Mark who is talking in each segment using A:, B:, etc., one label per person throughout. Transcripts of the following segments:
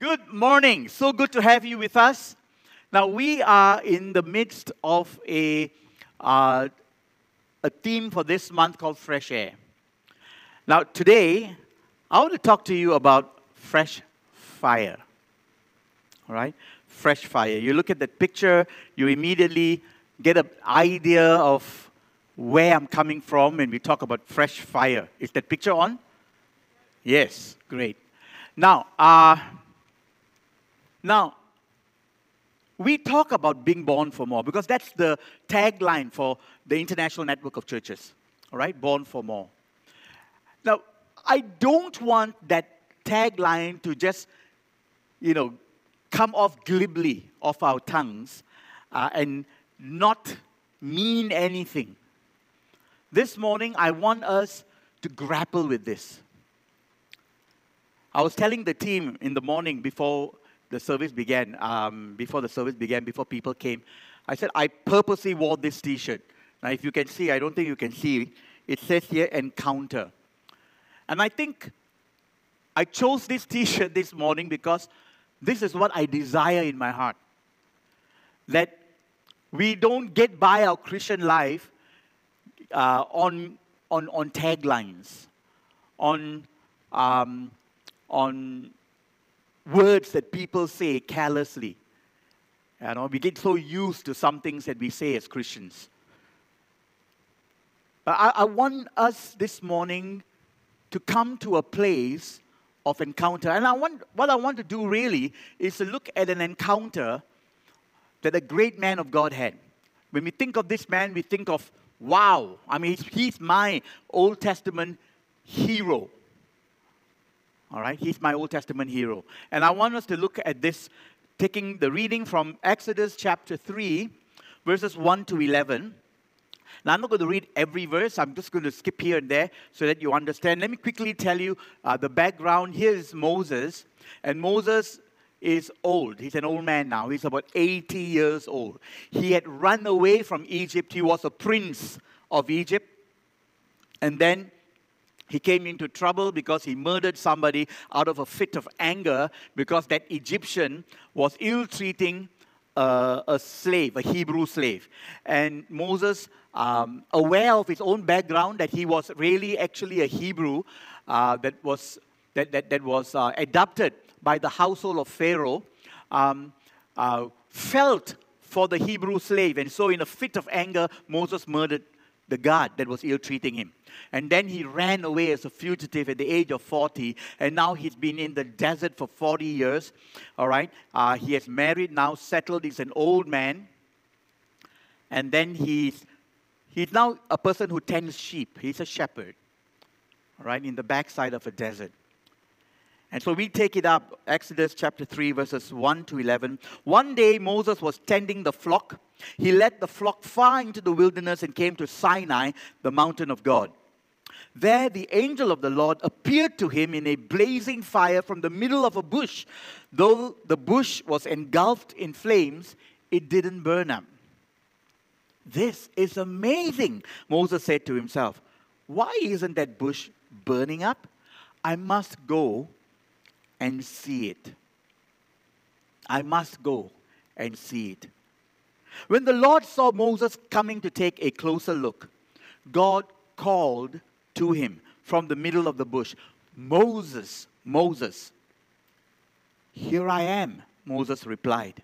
A: Good morning. So good to have you with us. Now, we are in the midst of a, uh, a theme for this month called Fresh Air. Now, today, I want to talk to you about fresh fire. All right? Fresh fire. You look at that picture, you immediately get an idea of where I'm coming from when we talk about fresh fire. Is that picture on? Yes, great. Now, uh, now, we talk about being born for more because that's the tagline for the International Network of Churches. All right, born for more. Now, I don't want that tagline to just, you know, come off glibly off our tongues uh, and not mean anything. This morning, I want us to grapple with this. I was telling the team in the morning before the service began, um, before the service began, before people came, I said, I purposely wore this t shirt. Now, if you can see, I don't think you can see, it says here encounter. And I think I chose this t shirt this morning because this is what I desire in my heart. That we don't get by our Christian life uh, on, on, on taglines, on, um, on words that people say carelessly. You know, we get so used to some things that we say as Christians. But I, I want us this morning to come to a place of encounter. And I want, what I want to do really is to look at an encounter that a great man of God had. When we think of this man, we think of, wow, I mean, he's my Old Testament hero. All right, he's my Old Testament hero. And I want us to look at this, taking the reading from Exodus chapter 3, verses 1 to 11. Now, I'm not going to read every verse. I'm just going to skip here and there so that you understand. Let me quickly tell you uh, the background. Here is Moses, and Moses is old. He's an old man now. He's about 80 years old. He had run away from Egypt. He was a prince of Egypt. And then he came into trouble because he murdered somebody out of a fit of anger because that Egyptian was ill treating uh, a slave, a Hebrew slave. And Moses, um, aware of his own background, that he was really actually a Hebrew uh, that was, that, that, that was uh, adopted by the household of Pharaoh, um, uh, felt for the Hebrew slave. And so, in a fit of anger, Moses murdered the guard that was ill treating him. And then he ran away as a fugitive at the age of 40. And now he's been in the desert for 40 years. All right. Uh, he has married, now settled. He's an old man. And then he's, he's now a person who tends sheep. He's a shepherd. All right. In the backside of a desert. And so we take it up, Exodus chapter 3, verses 1 to 11. One day Moses was tending the flock. He led the flock far into the wilderness and came to Sinai, the mountain of God. There, the angel of the Lord appeared to him in a blazing fire from the middle of a bush. Though the bush was engulfed in flames, it didn't burn up. This is amazing, Moses said to himself. Why isn't that bush burning up? I must go and see it. I must go and see it. When the Lord saw Moses coming to take a closer look, God called to him from the middle of the bush Moses, Moses. Here I am, Moses replied.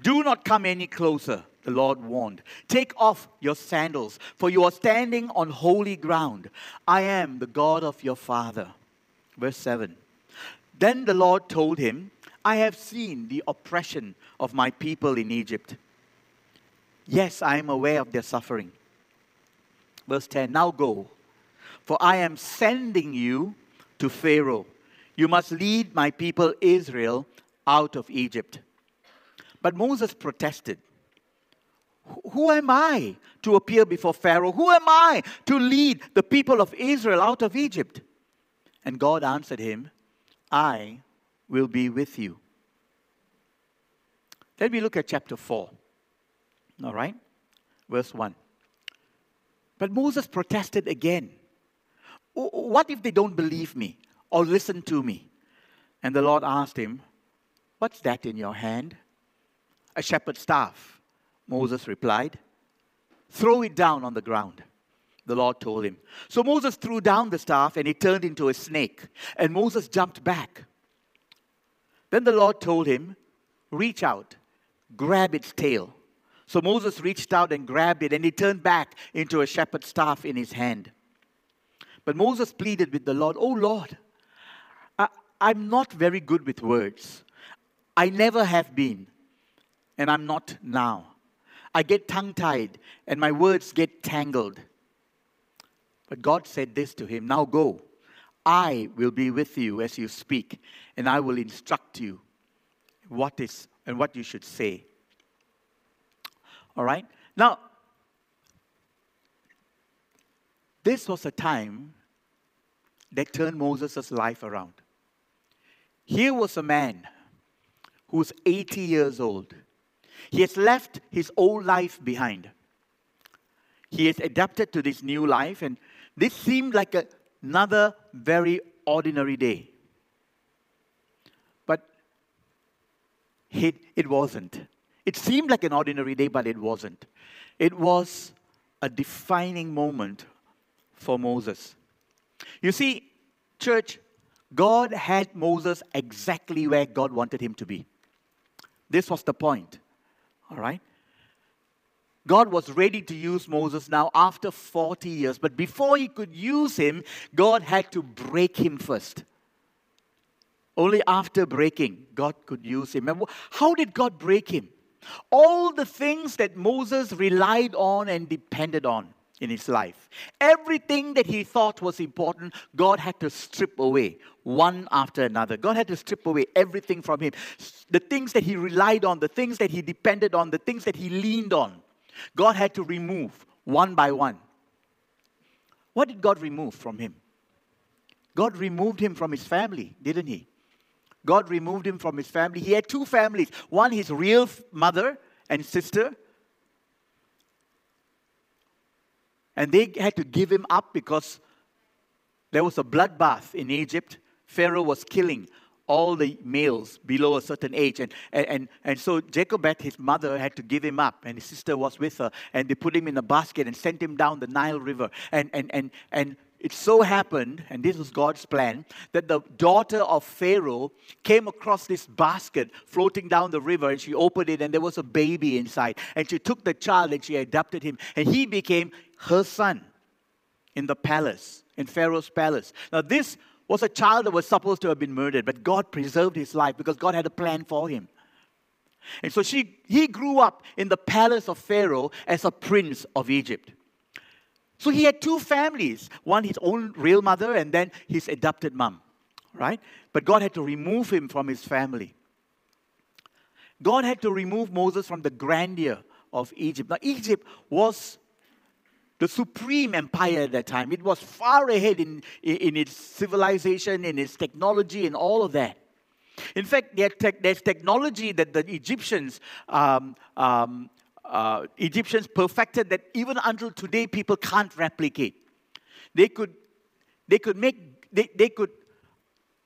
A: Do not come any closer, the Lord warned. Take off your sandals, for you are standing on holy ground. I am the God of your father. Verse 7. Then the Lord told him, I have seen the oppression of my people in Egypt. Yes, I am aware of their suffering. Verse 10 Now go, for I am sending you to Pharaoh. You must lead my people Israel out of Egypt. But Moses protested. Who am I to appear before Pharaoh? Who am I to lead the people of Israel out of Egypt? And God answered him, I will be with you. Then we look at chapter 4. All right? Verse 1. But Moses protested again. What if they don't believe me or listen to me? And the Lord asked him, What's that in your hand? A shepherd's staff. Moses replied, Throw it down on the ground. The Lord told him. So Moses threw down the staff and it turned into a snake. And Moses jumped back. Then the Lord told him, Reach out, grab its tail. So Moses reached out and grabbed it, and it turned back into a shepherd's staff in his hand. But Moses pleaded with the Lord, Oh Lord, I, I'm not very good with words. I never have been, and I'm not now. I get tongue tied, and my words get tangled. But God said this to him Now go. I will be with you as you speak, and I will instruct you what is and what you should say. All right? Now, this was a time that turned Moses' life around. Here was a man who's 80 years old. He has left his old life behind. He has adapted to this new life, and this seemed like a, another very ordinary day. But it, it wasn't. It seemed like an ordinary day, but it wasn't. It was a defining moment for Moses. You see, church, God had Moses exactly where God wanted him to be. This was the point. All right? God was ready to use Moses now after 40 years. But before he could use him, God had to break him first. Only after breaking, God could use him. And how did God break him? All the things that Moses relied on and depended on in his life, everything that he thought was important, God had to strip away one after another. God had to strip away everything from him. The things that he relied on, the things that he depended on, the things that he leaned on. God had to remove one by one. What did God remove from him? God removed him from his family, didn't he? God removed him from his family. He had two families one, his real mother and sister. And they had to give him up because there was a bloodbath in Egypt. Pharaoh was killing all the males below a certain age. And, and, and so Jochebed, his mother, had to give him up, and his sister was with her. And they put him in a basket and sent him down the Nile River. And, and, and, and it so happened, and this was God's plan, that the daughter of Pharaoh came across this basket floating down the river, and she opened it, and there was a baby inside. And she took the child and she adopted him, and he became her son in the palace, in Pharaoh's palace. Now, this was a child that was supposed to have been murdered, but God preserved his life because God had a plan for him. And so she, he grew up in the palace of Pharaoh as a prince of Egypt. So he had two families one, his own real mother, and then his adopted mom, right? But God had to remove him from his family. God had to remove Moses from the grandeur of Egypt. Now, Egypt was the supreme empire at that time. It was far ahead in, in its civilization, in its technology, and all of that. In fact, there's technology that the Egyptians, um, um, uh, Egyptians perfected that even until today people can't replicate. They could, they could make, they, they could,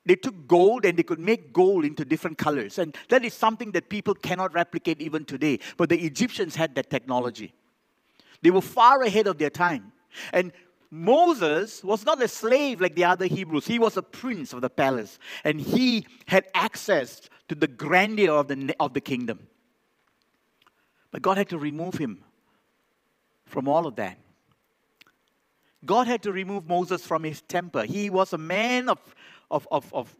A: they took gold and they could make gold into different colors. And that is something that people cannot replicate even today. But the Egyptians had that technology. They were far ahead of their time. And Moses was not a slave like the other Hebrews. He was a prince of the palace. And he had access to the grandeur of the, of the kingdom. But God had to remove him from all of that. God had to remove Moses from his temper. He was a man of, of, of, of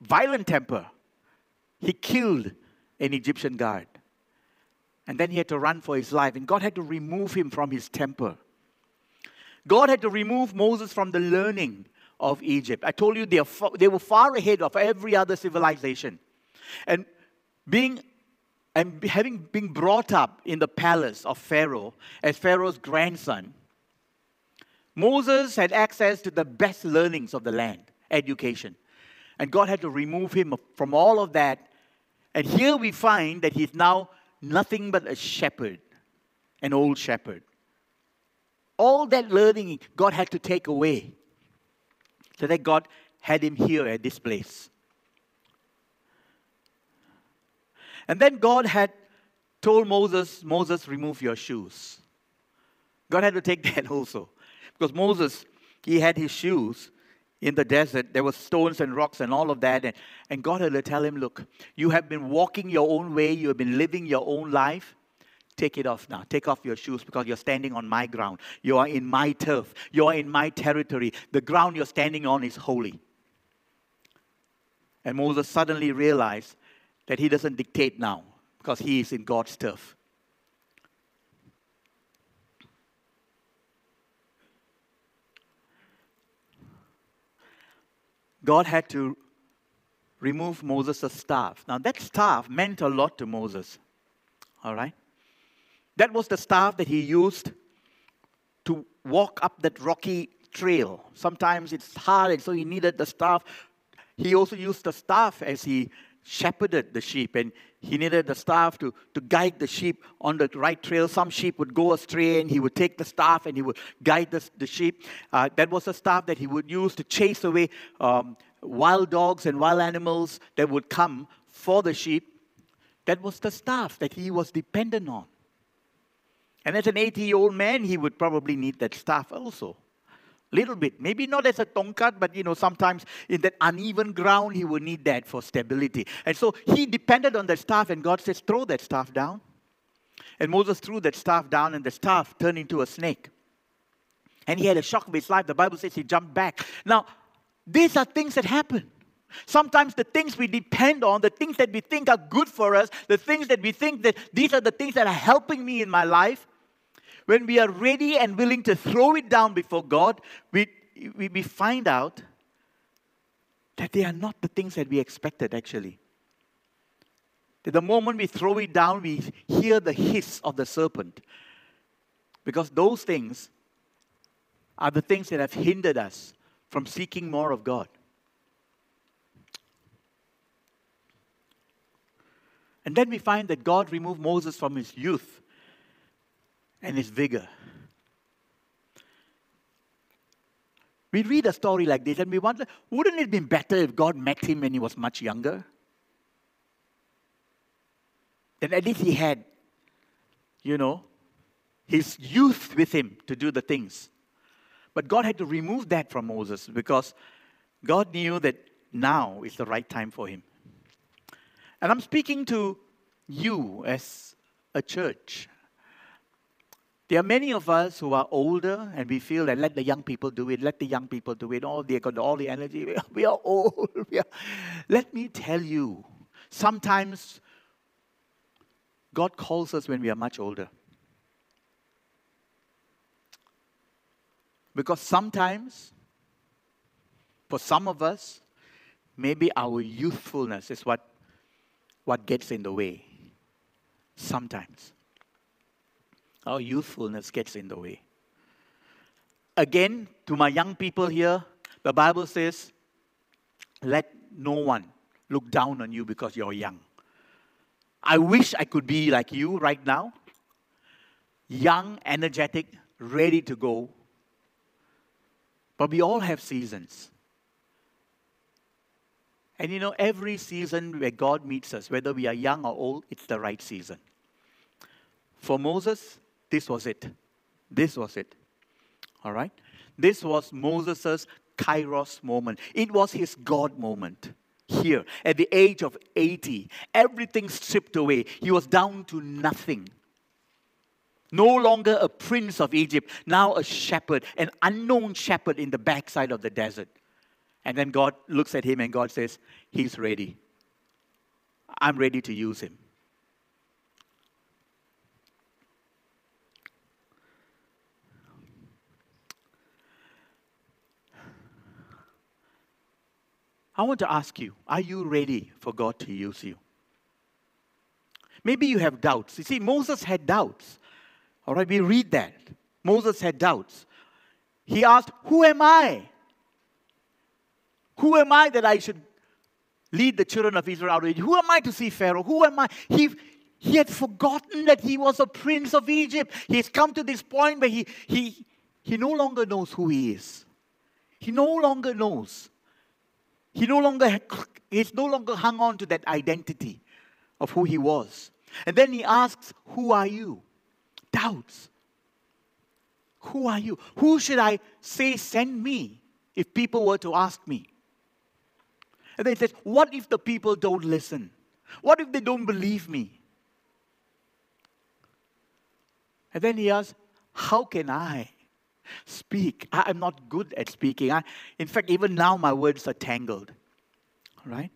A: violent temper. He killed an Egyptian guard. And then he had to run for his life. And God had to remove him from his temper. God had to remove Moses from the learning of Egypt. I told you they, far, they were far ahead of every other civilization. And being and having been brought up in the palace of Pharaoh as Pharaoh's grandson, Moses had access to the best learnings of the land, education. And God had to remove him from all of that. And here we find that he's now nothing but a shepherd, an old shepherd. All that learning God had to take away so that God had him here at this place. And then God had told Moses, Moses, remove your shoes. God had to take that also. Because Moses, he had his shoes in the desert. There were stones and rocks and all of that. And, and God had to tell him, Look, you have been walking your own way, you have been living your own life. Take it off now. Take off your shoes because you're standing on my ground. You are in my turf. You are in my territory. The ground you're standing on is holy. And Moses suddenly realized that he doesn't dictate now because he is in God's turf. God had to remove Moses' staff. Now, that staff meant a lot to Moses. All right? That was the staff that he used to walk up that rocky trail. Sometimes it's hard, and so he needed the staff. He also used the staff as he shepherded the sheep, and he needed the staff to, to guide the sheep on the right trail. Some sheep would go astray, and he would take the staff and he would guide the, the sheep. Uh, that was the staff that he would use to chase away um, wild dogs and wild animals that would come for the sheep. That was the staff that he was dependent on. And as an 80 year old man, he would probably need that staff also. Little bit. Maybe not as a tongkat, but you know, sometimes in that uneven ground, he would need that for stability. And so he depended on that staff, and God says, throw that staff down. And Moses threw that staff down, and the staff turned into a snake. And he had a shock of his life. The Bible says he jumped back. Now, these are things that happen. Sometimes the things we depend on, the things that we think are good for us, the things that we think that these are the things that are helping me in my life, when we are ready and willing to throw it down before God, we, we, we find out that they are not the things that we expected actually. That the moment we throw it down, we hear the hiss of the serpent. Because those things are the things that have hindered us from seeking more of God. And then we find that God removed Moses from his youth and his vigor. We read a story like this and we wonder wouldn't it have been better if God met him when he was much younger? Then at least he had, you know, his youth with him to do the things. But God had to remove that from Moses because God knew that now is the right time for him. And I'm speaking to you as a church. There are many of us who are older and we feel that let the young people do it, let the young people do it. All they got all the energy. We are old. We are. Let me tell you, sometimes God calls us when we are much older. Because sometimes, for some of us, maybe our youthfulness is what, what gets in the way. Sometimes. Our youthfulness gets in the way. Again, to my young people here, the Bible says, let no one look down on you because you're young. I wish I could be like you right now young, energetic, ready to go. But we all have seasons. And you know, every season where God meets us, whether we are young or old, it's the right season. For Moses, this was it. This was it. All right? This was Moses' kairos moment. It was his God moment. Here, at the age of 80, everything stripped away. He was down to nothing. No longer a prince of Egypt, now a shepherd, an unknown shepherd in the backside of the desert. And then God looks at him and God says, He's ready. I'm ready to use him. I want to ask you are you ready for God to use you? Maybe you have doubts. You see, Moses had doubts. All right, we read that. Moses had doubts. He asked, Who am I? Who am I that I should lead the children of Israel out of Egypt? Who am I to see Pharaoh? Who am I? He, he had forgotten that he was a prince of Egypt. He's come to this point where he, he, he no longer knows who he is. He no longer knows. He no longer, he's no longer hung on to that identity of who he was. And then he asks, Who are you? Doubts. Who are you? Who should I say send me if people were to ask me? And then he says, What if the people don't listen? What if they don't believe me? And then he asks, How can I speak? I, am not good at speaking. I, in fact, even now my words are tangled. Right?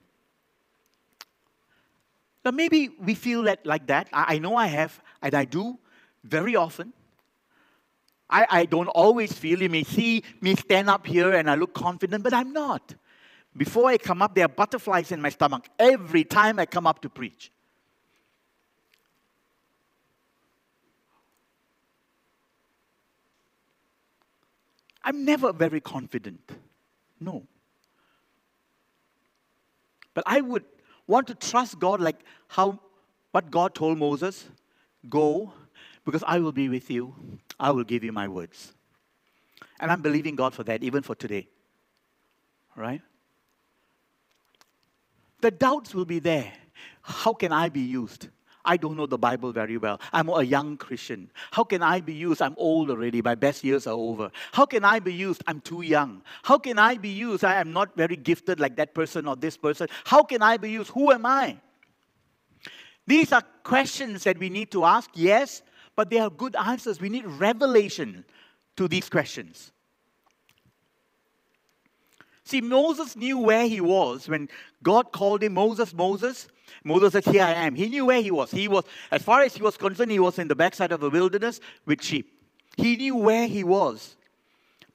A: Now, maybe we feel that like that. I, I know I have, and I do very often. I, I don't always feel, you may see me stand up here and I look confident, but I'm not. Before I come up, there are butterflies in my stomach every time I come up to preach. I'm never very confident. No. But I would want to trust God like how what God told Moses go, because I will be with you. I will give you my words. And I'm believing God for that, even for today. Right? The doubts will be there. How can I be used? I don't know the Bible very well. I'm a young Christian. How can I be used? I'm old already. My best years are over. How can I be used? I'm too young. How can I be used? I am not very gifted like that person or this person. How can I be used? Who am I? These are questions that we need to ask, yes, but they are good answers. We need revelation to these questions. See, Moses knew where he was when God called him Moses, Moses. Moses said, Here I am. He knew where he was. He was, as far as he was concerned, he was in the backside of a wilderness with sheep. He knew where he was,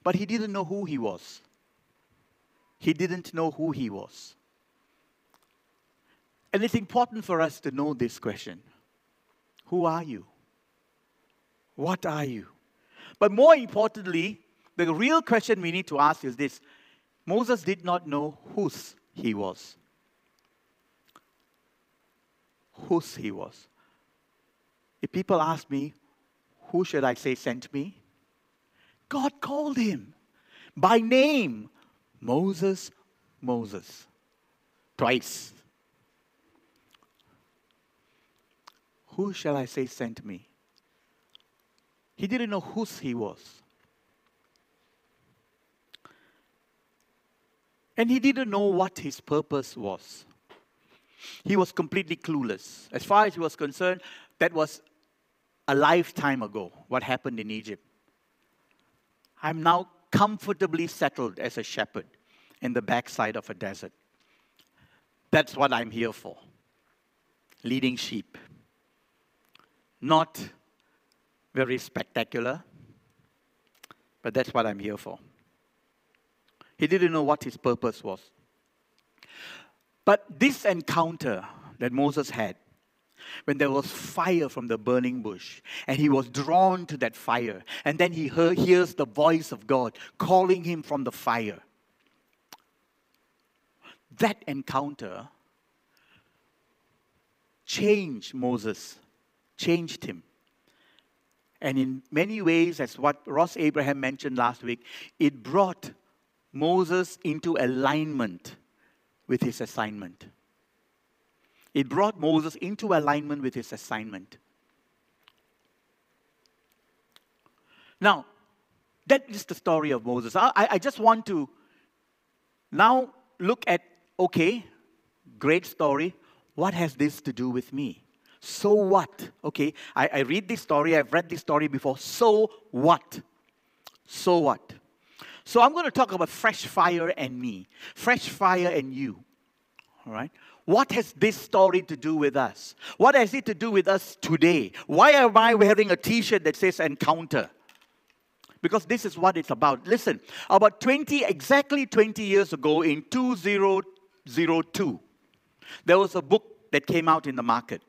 A: but he didn't know who he was. He didn't know who he was. And it's important for us to know this question Who are you? What are you? But more importantly, the real question we need to ask is this Moses did not know whose he was. Whose he was. If people ask me, who should I say sent me? God called him by name Moses, Moses. Twice. Who shall I say sent me? He didn't know whose he was. And he didn't know what his purpose was. He was completely clueless. As far as he was concerned, that was a lifetime ago, what happened in Egypt. I'm now comfortably settled as a shepherd in the backside of a desert. That's what I'm here for leading sheep. Not very spectacular, but that's what I'm here for. He didn't know what his purpose was. But this encounter that Moses had, when there was fire from the burning bush, and he was drawn to that fire, and then he heard, hears the voice of God calling him from the fire. That encounter changed Moses, changed him. And in many ways, as what Ross Abraham mentioned last week, it brought Moses into alignment with his assignment. It brought Moses into alignment with his assignment. Now, that is the story of Moses. I, I just want to now look at okay, great story. What has this to do with me? So what? Okay, I, I read this story, I've read this story before. So what? So what? So I'm going to talk about fresh fire and me, fresh fire and you. All right? What has this story to do with us? What has it to do with us today? Why am I wearing a t shirt that says encounter? Because this is what it's about. Listen, about 20, exactly 20 years ago in 2002, there was a book that came out in the market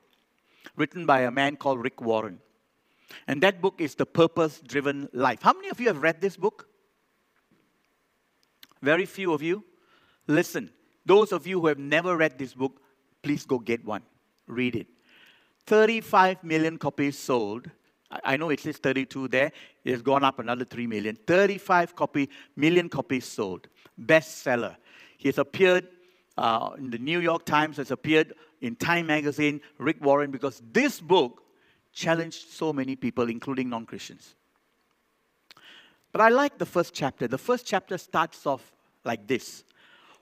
A: written by a man called Rick Warren. And that book is The Purpose Driven Life. How many of you have read this book? Very few of you. Listen, those of you who have never read this book, please go get one. Read it. 35 million copies sold. I know it says 32 there. It has gone up another 3 million. 35 copy, million copies sold. Bestseller. He has appeared uh, in the New York Times, has appeared in Time Magazine, Rick Warren, because this book challenged so many people, including non Christians. But I like the first chapter. The first chapter starts off like this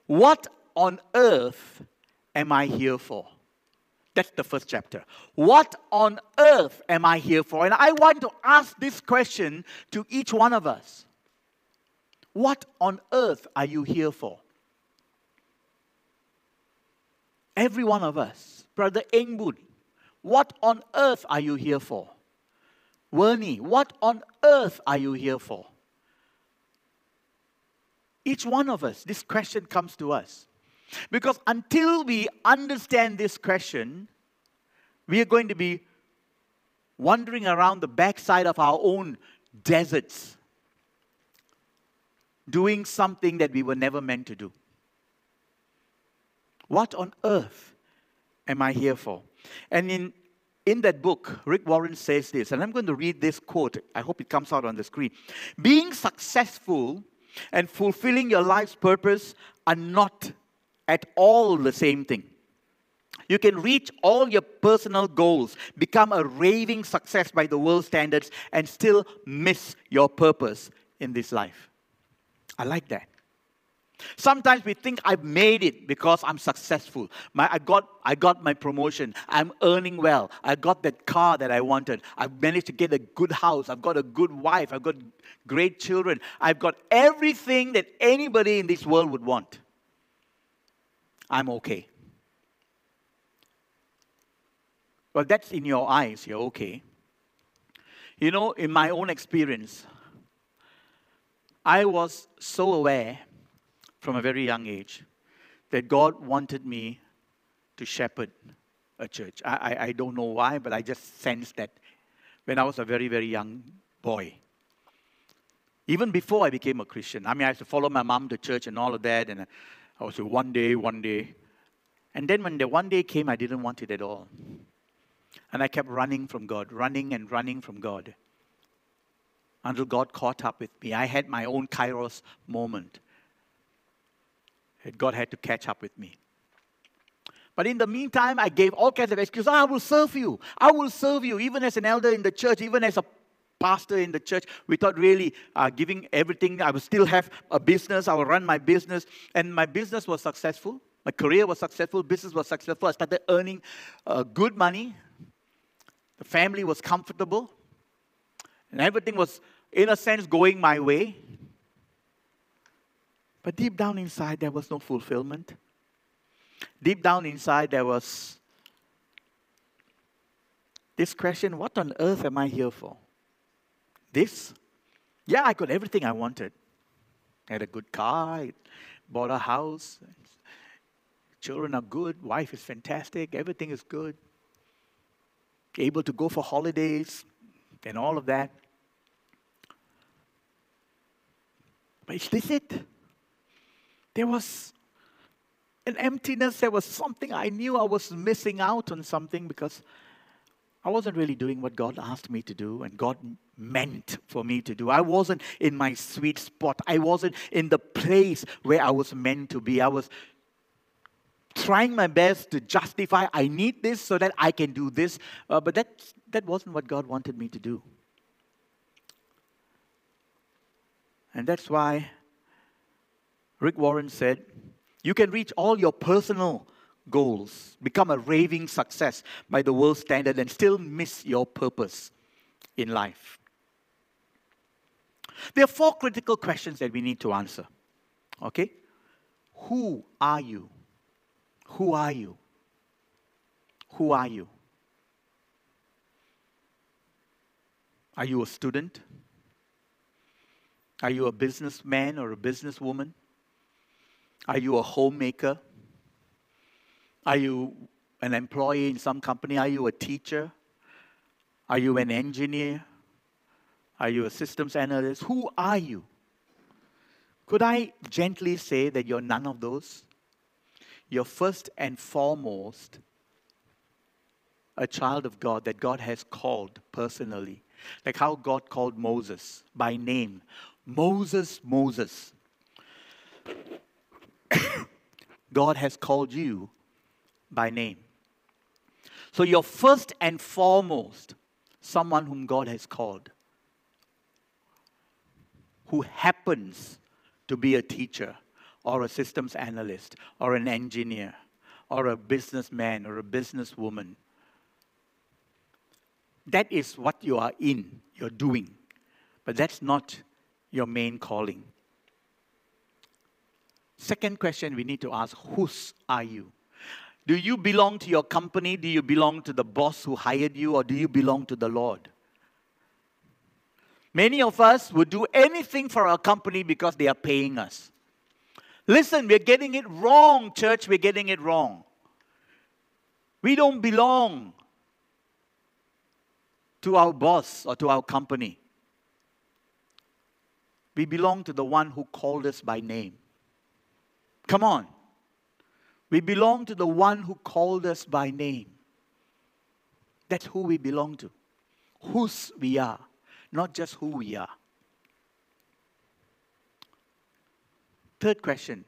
A: What on earth am I here for? That's the first chapter. What on earth am I here for? And I want to ask this question to each one of us What on earth are you here for? Every one of us. Brother Engwood, what on earth are you here for? Wernie, what on earth are you here for? Each one of us, this question comes to us. Because until we understand this question, we are going to be wandering around the backside of our own deserts, doing something that we were never meant to do. What on earth am I here for? And in, in that book, Rick Warren says this, and I'm going to read this quote. I hope it comes out on the screen. Being successful and fulfilling your life's purpose are not at all the same thing. You can reach all your personal goals, become a raving success by the world standards, and still miss your purpose in this life. I like that. Sometimes we think I've made it because I'm successful. My, I, got, I got my promotion. I'm earning well. I got that car that I wanted. I've managed to get a good house. I've got a good wife. I've got great children. I've got everything that anybody in this world would want. I'm okay. Well, that's in your eyes, you're okay. You know, in my own experience, I was so aware from a very young age that God wanted me to shepherd a church. I, I, I, don't know why, but I just sensed that when I was a very, very young boy. Even before I became a Christian. I mean, I used to follow my mom to church and all of that, and I was one day, one day. And then when the one day came, I didn't want it at all. And I kept running from God, running and running from God. Until God caught up with me. I had my own kairos moment. God had to catch up with me. But in the meantime, I gave all kinds of excuses. I will serve you. I will serve you, even as an elder in the church, even as a pastor in the church without really uh, giving everything. I would still have a business. I will run my business. And my business was successful. My career was successful. Business was successful. I started earning uh, good money. The family was comfortable. And everything was, in a sense, going my way. But deep down inside, there was no fulfillment. Deep down inside, there was this question what on earth am I here for? This? Yeah, I got everything I wanted. I had a good car, I bought a house, children are good, wife is fantastic, everything is good. Able to go for holidays and all of that. But is this it? There was an emptiness. There was something I knew I was missing out on something because I wasn't really doing what God asked me to do and God meant for me to do. I wasn't in my sweet spot. I wasn't in the place where I was meant to be. I was trying my best to justify I need this so that I can do this, uh, but that, that wasn't what God wanted me to do. And that's why Rick Warren said, You can reach all your personal goals, become a raving success by the world standard, and still miss your purpose in life. There are four critical questions that we need to answer. Okay? Who are you? Who are you? Who are you? Are you a student? Are you a businessman or a businesswoman? Are you a homemaker? Are you an employee in some company? Are you a teacher? Are you an engineer? Are you a systems analyst? Who are you? Could I gently say that you're none of those? You're first and foremost a child of God that God has called personally. Like how God called Moses by name Moses, Moses. God has called you by name. So you're first and foremost someone whom God has called, who happens to be a teacher or a systems analyst or an engineer or a businessman or a businesswoman. That is what you are in, you're doing. But that's not your main calling. Second question we need to ask whose are you? Do you belong to your company? Do you belong to the boss who hired you? Or do you belong to the Lord? Many of us would do anything for our company because they are paying us. Listen, we're getting it wrong, church. We're getting it wrong. We don't belong to our boss or to our company. We belong to the one who called us by name. Come on. We belong to the one who called us by name. That's who we belong to. Whose we are, not just who we are. Third question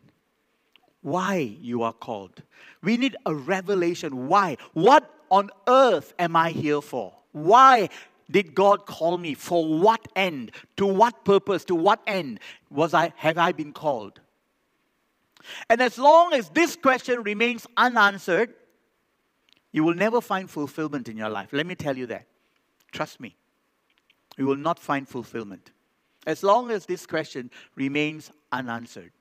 A: why you are called. We need a revelation. Why? What on earth am I here for? Why did God call me? For what end? To what purpose? To what end was I have I been called? And as long as this question remains unanswered, you will never find fulfillment in your life. Let me tell you that. Trust me. You will not find fulfillment. As long as this question remains unanswered.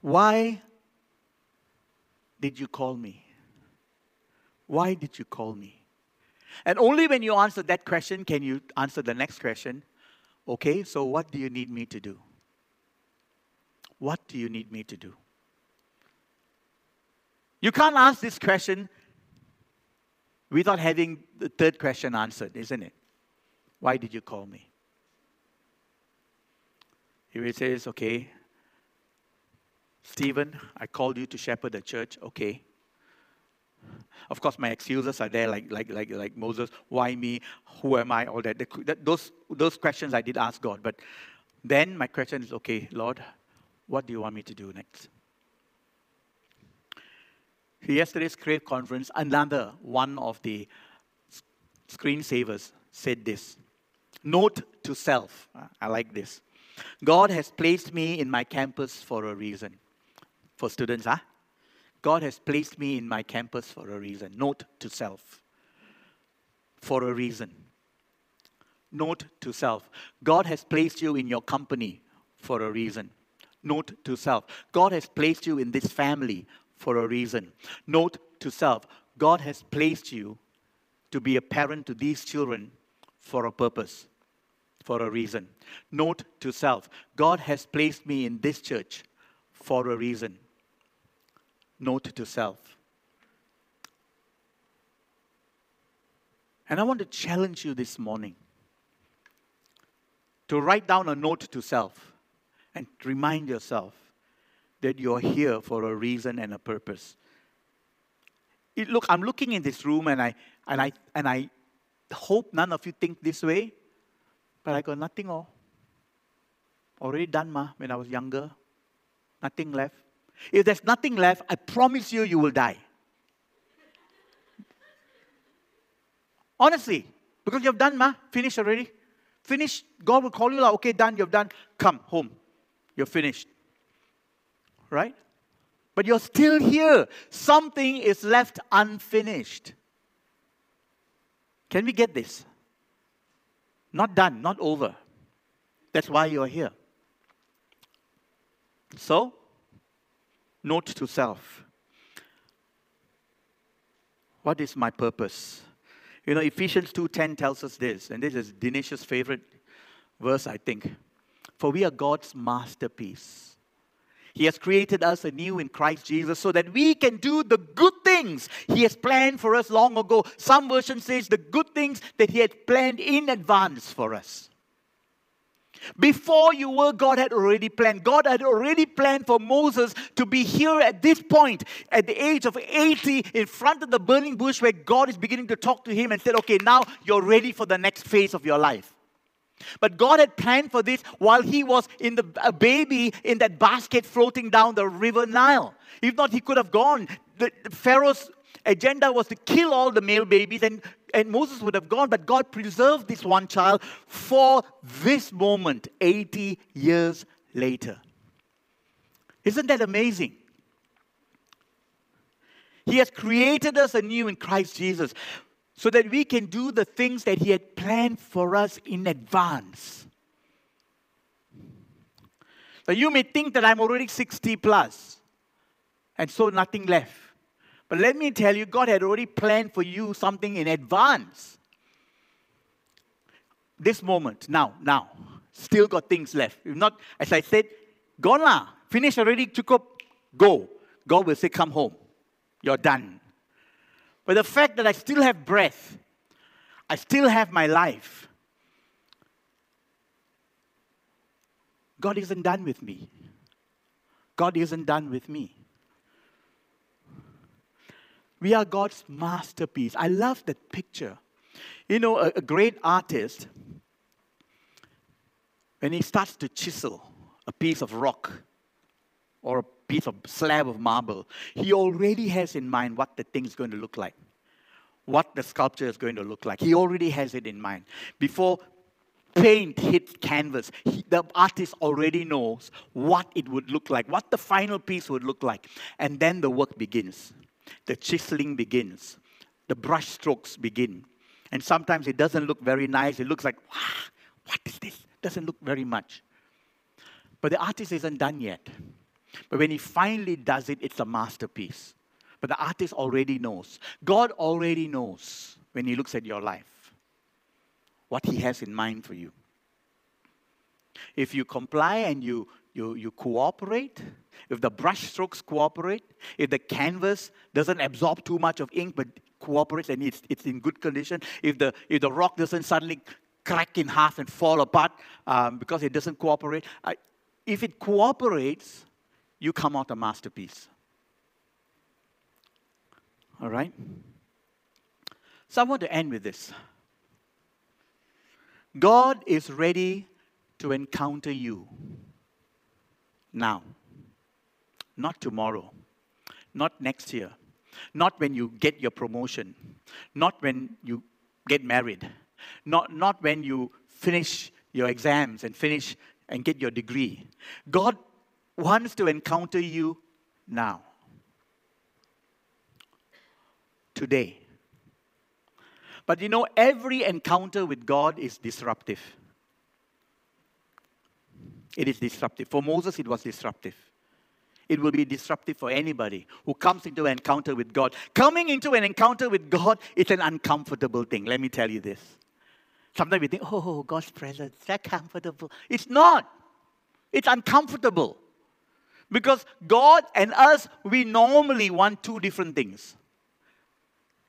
A: Why did you call me? Why did you call me? And only when you answer that question can you answer the next question Okay, so what do you need me to do? What do you need me to do? You can't ask this question without having the third question answered, isn't it? Why did you call me? If it says, okay, Stephen, I called you to shepherd the church, okay. Of course, my excuses are there, like, like, like, like Moses, why me? Who am I? All that. that. Those, those questions I did ask God. But then my question is okay, Lord, what do you want me to do next? Yesterday's Crave conference, another one of the screensavers said this Note to self. Uh, I like this. God has placed me in my campus for a reason. For students, huh? God has placed me in my campus for a reason. Note to self. For a reason. Note to self. God has placed you in your company for a reason. Note to self. God has placed you in this family for a reason. Note to self. God has placed you to be a parent to these children for a purpose, for a reason. Note to self. God has placed me in this church for a reason note to self. And I want to challenge you this morning to write down a note to self and remind yourself that you're here for a reason and a purpose. It, look, I'm looking in this room and I, and, I, and I hope none of you think this way, but I got nothing all. Already done, ma, when I was younger. Nothing left. If there's nothing left, I promise you, you will die. Honestly, because you've done, ma, finished already. Finished. God will call you like, okay, done, you've done. Come home. You're finished. Right? But you're still here. Something is left unfinished. Can we get this? Not done, not over. That's why you're here. So, Note to self. What is my purpose? You know, Ephesians 2:10 tells us this, and this is Dinesh's favorite verse, I think. For we are God's masterpiece. He has created us anew in Christ Jesus so that we can do the good things He has planned for us long ago. Some version says the good things that He had planned in advance for us. Before you were, God had already planned. God had already planned for Moses to be here at this point, at the age of 80, in front of the burning bush, where God is beginning to talk to him and said, Okay, now you're ready for the next phase of your life. But God had planned for this while he was in the a baby in that basket floating down the river Nile. If not, he could have gone. The, the Pharaoh's agenda was to kill all the male babies, and, and Moses would have gone. But God preserved this one child for this moment, 80 years later. Isn't that amazing? He has created us anew in Christ Jesus so that we can do the things that He had planned for us in advance. Now, you may think that I'm already 60 plus, and so nothing left. But let me tell you, God had already planned for you something in advance. This moment, now, now, still got things left. If not, as I said, gone lah, finish already, took up, go. God will say, come home. You're done. But the fact that I still have breath, I still have my life, God isn't done with me. God isn't done with me. We are God's masterpiece. I love that picture. You know, a, a great artist, when he starts to chisel a piece of rock or a piece of slab of marble, he already has in mind what the thing is going to look like, what the sculpture is going to look like. He already has it in mind. Before paint hits canvas, he, the artist already knows what it would look like, what the final piece would look like. And then the work begins. The chiseling begins. The brush strokes begin. And sometimes it doesn't look very nice. It looks like, what is this? Doesn't look very much. But the artist isn't done yet. But when he finally does it, it's a masterpiece. But the artist already knows. God already knows when he looks at your life what he has in mind for you. If you comply and you, you, you cooperate, if the brush strokes cooperate, if the canvas doesn't absorb too much of ink but cooperates and it's, it's in good condition, if the, if the rock doesn't suddenly crack in half and fall apart um, because it doesn't cooperate, uh, if it cooperates, you come out a masterpiece. All right? So I want to end with this. God is ready to encounter you now, not tomorrow, not next year, not when you get your promotion, not when you get married, not, not when you finish your exams and finish and get your degree. God wants to encounter you now. Today. But you know, every encounter with God is disruptive. It is disruptive. For Moses, it was disruptive. It will be disruptive for anybody who comes into an encounter with God. Coming into an encounter with God is an uncomfortable thing. Let me tell you this. Sometimes we think, oh, God's presence, that comfortable. It's not. It's uncomfortable. Because God and us, we normally want two different things.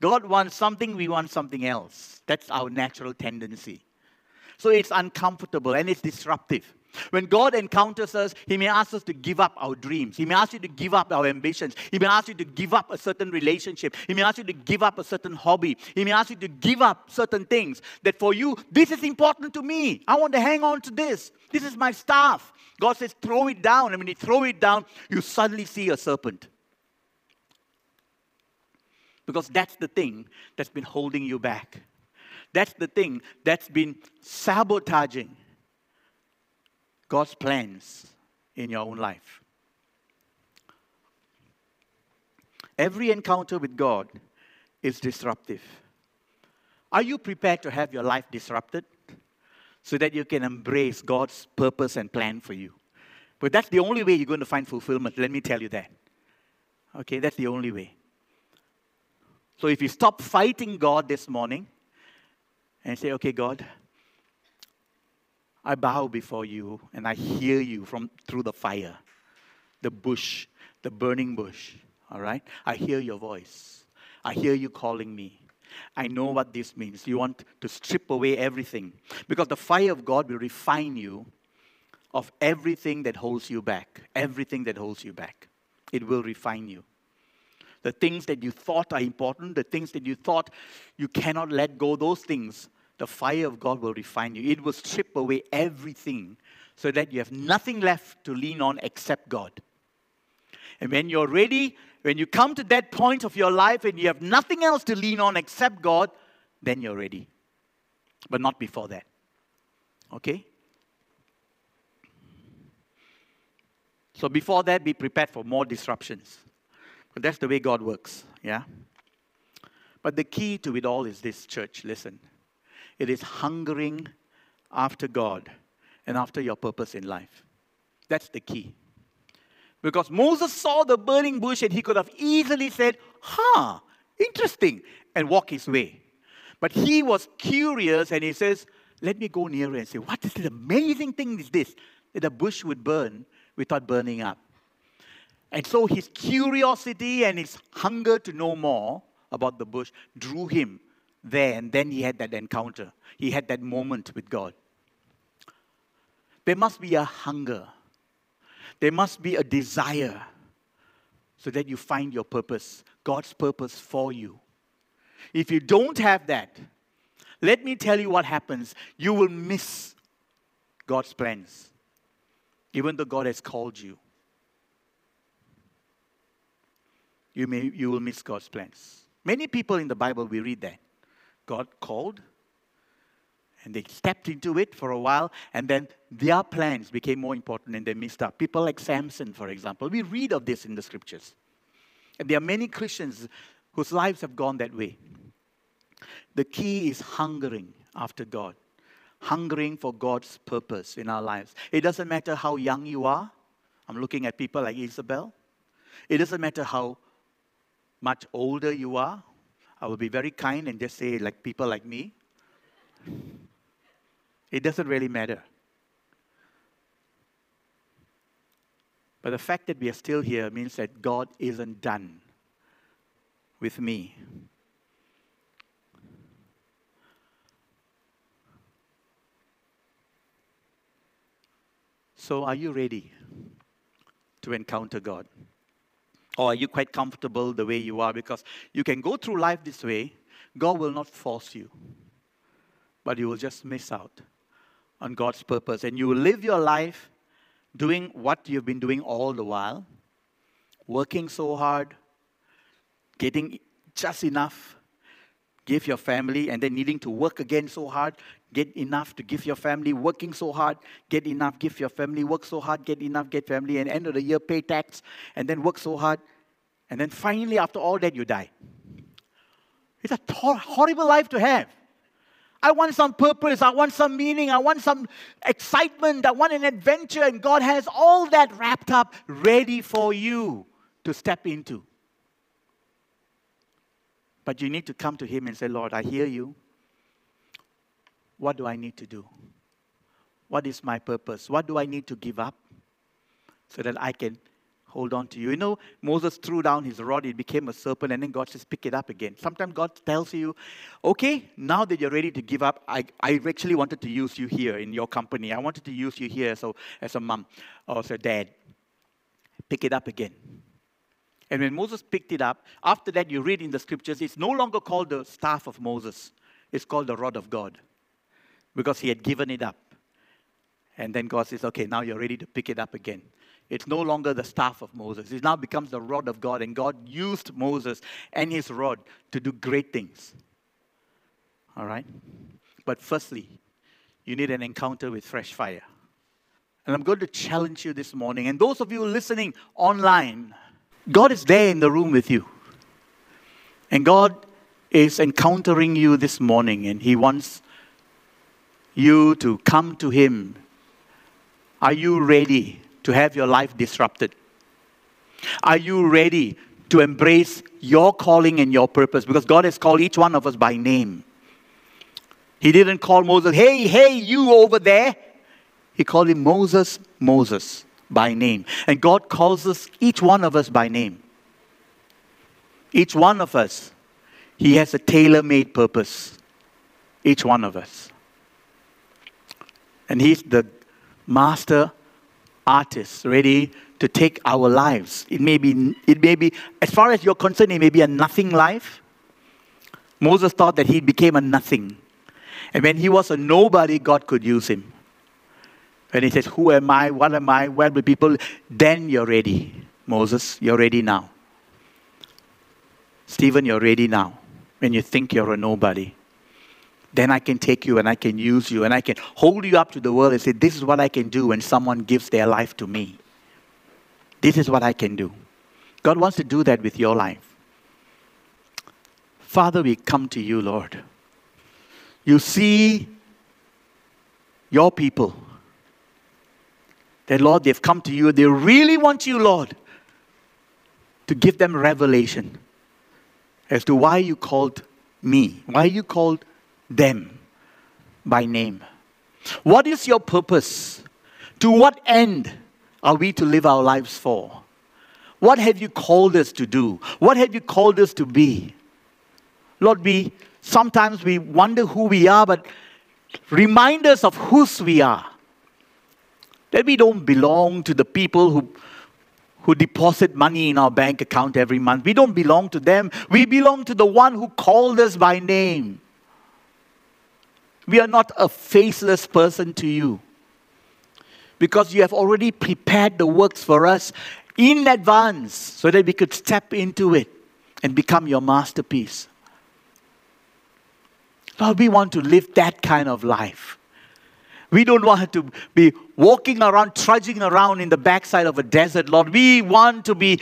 A: God wants something, we want something else. That's our natural tendency. So it's uncomfortable and it's disruptive. When God encounters us, He may ask us to give up our dreams. He may ask you to give up our ambitions. He may ask you to give up a certain relationship. He may ask you to give up a certain hobby. He may ask you to give up certain things that for you, this is important to me. I want to hang on to this. This is my staff. God says, throw it down. And when you throw it down, you suddenly see a serpent. Because that's the thing that's been holding you back. That's the thing that's been sabotaging God's plans in your own life. Every encounter with God is disruptive. Are you prepared to have your life disrupted so that you can embrace God's purpose and plan for you? But that's the only way you're going to find fulfillment. Let me tell you that. Okay, that's the only way. So if you stop fighting God this morning and say, okay, God, I bow before you and I hear you from through the fire, the bush, the burning bush. All right? I hear your voice. I hear you calling me. I know what this means. You want to strip away everything because the fire of God will refine you of everything that holds you back. Everything that holds you back. It will refine you. The things that you thought are important, the things that you thought you cannot let go, those things the fire of God will refine you. It will strip away everything so that you have nothing left to lean on except God. And when you're ready, when you come to that point of your life and you have nothing else to lean on except God, then you're ready. But not before that. Okay? So before that, be prepared for more disruptions. But that's the way God works, yeah? But the key to it all is this, church, listen. It is hungering after God and after your purpose in life. That's the key. Because Moses saw the burning bush and he could have easily said, huh, interesting, and walk his way. But he was curious and he says, let me go nearer and say, what is this amazing thing is this? That the bush would burn without burning up. And so his curiosity and his hunger to know more about the bush drew him there, and then he had that encounter. He had that moment with God. There must be a hunger, there must be a desire so that you find your purpose, God's purpose for you. If you don't have that, let me tell you what happens. You will miss God's plans, even though God has called you. You, may, you will miss God's plans. Many people in the Bible, we read that. God called, and they stepped into it for a while, and then their plans became more important and they missed out. People like Samson, for example, we read of this in the scriptures. And there are many Christians whose lives have gone that way. The key is hungering after God, hungering for God's purpose in our lives. It doesn't matter how young you are. I'm looking at people like Isabel. It doesn't matter how much older you are I will be very kind and just say, like people like me. It doesn't really matter. But the fact that we are still here means that God isn't done with me. So, are you ready to encounter God? Or are you quite comfortable the way you are? Because you can go through life this way, God will not force you, but you will just miss out on God's purpose. And you will live your life doing what you've been doing all the while, working so hard, getting just enough, give your family, and then needing to work again so hard, get enough to give your family, working so hard, get enough, give your family, work so hard, get enough, get family, and end of the year pay tax, and then work so hard, and then finally, after all that, you die. It's a tor- horrible life to have. I want some purpose, I want some meaning, I want some excitement, I want an adventure, and God has all that wrapped up ready for you to step into. But you need to come to Him and say, Lord, I hear you. What do I need to do? What is my purpose? What do I need to give up so that I can hold on to you? You know, Moses threw down his rod, it became a serpent, and then God says, pick it up again. Sometimes God tells you, okay, now that you're ready to give up, I, I actually wanted to use you here in your company. I wanted to use you here so, as a mom or as a dad. Pick it up again. And when Moses picked it up, after that, you read in the scriptures, it's no longer called the staff of Moses, it's called the rod of God because he had given it up. And then God says, okay, now you're ready to pick it up again. It's no longer the staff of Moses. It now becomes the rod of God. And God used Moses and his rod to do great things. All right? But firstly, you need an encounter with fresh fire. And I'm going to challenge you this morning. And those of you listening online, God is there in the room with you. And God is encountering you this morning, and He wants you to come to Him. Are you ready to have your life disrupted? Are you ready to embrace your calling and your purpose? Because God has called each one of us by name. He didn't call Moses, hey, hey, you over there. He called him Moses, Moses by name. And God calls us, each one of us, by name. Each one of us, He has a tailor made purpose. Each one of us. And He's the master artist, ready to take our lives. It may be, it may be, as far as you're concerned, it may be a nothing life. Moses thought that he became a nothing. And when he was a nobody, God could use him. When he says, Who am I? What am I? Where the people? Then you're ready. Moses, you're ready now. Stephen, you're ready now. When you think you're a nobody, then I can take you and I can use you and I can hold you up to the world and say, This is what I can do when someone gives their life to me. This is what I can do. God wants to do that with your life. Father, we come to you, Lord. You see your people. That, Lord, they've come to you. They really want you, Lord, to give them revelation as to why you called me, why you called them by name. What is your purpose? To what end are we to live our lives for? What have you called us to do? What have you called us to be? Lord, we sometimes we wonder who we are, but remind us of whose we are. That we don't belong to the people who, who deposit money in our bank account every month. We don't belong to them. We belong to the one who called us by name. We are not a faceless person to you because you have already prepared the works for us in advance so that we could step into it and become your masterpiece. Lord, we want to live that kind of life. We don't want to be walking around, trudging around in the backside of a desert, Lord. We want to be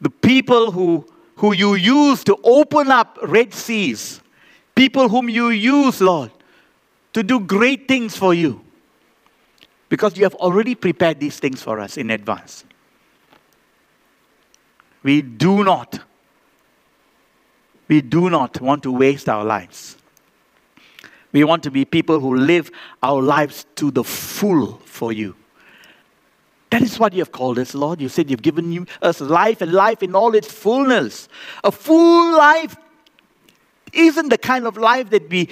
A: the people who, who you use to open up Red Seas, people whom you use, Lord, to do great things for you. Because you have already prepared these things for us in advance. We do not, we do not want to waste our lives. We want to be people who live our lives to the full for you. That is what you have called us, Lord. You said you've given us life and life in all its fullness. A full life isn't the kind of life that we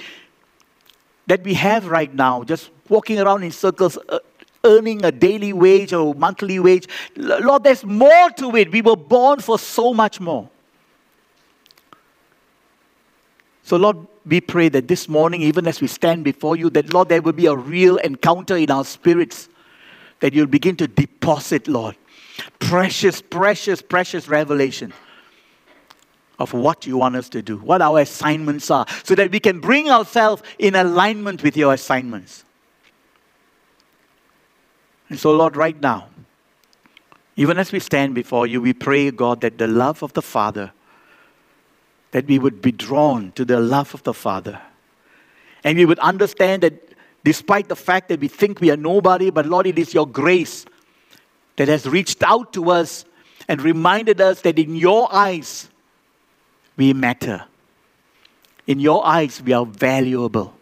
A: that we have right now, just walking around in circles, uh, earning a daily wage or monthly wage. Lord, there's more to it. We were born for so much more. So, Lord, we pray that this morning, even as we stand before you, that, Lord, there will be a real encounter in our spirits, that you'll begin to deposit, Lord, precious, precious, precious revelation of what you want us to do, what our assignments are, so that we can bring ourselves in alignment with your assignments. And so, Lord, right now, even as we stand before you, we pray, God, that the love of the Father, that we would be drawn to the love of the Father. And we would understand that despite the fact that we think we are nobody, but Lord, it is your grace that has reached out to us and reminded us that in your eyes, we matter. In your eyes, we are valuable.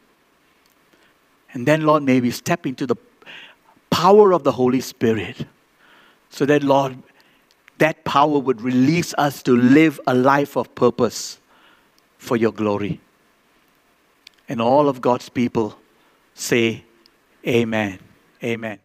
A: And then, Lord, may we step into the power of the Holy Spirit. So that, Lord, that power would release us to live a life of purpose for your glory. And all of God's people say, Amen. Amen.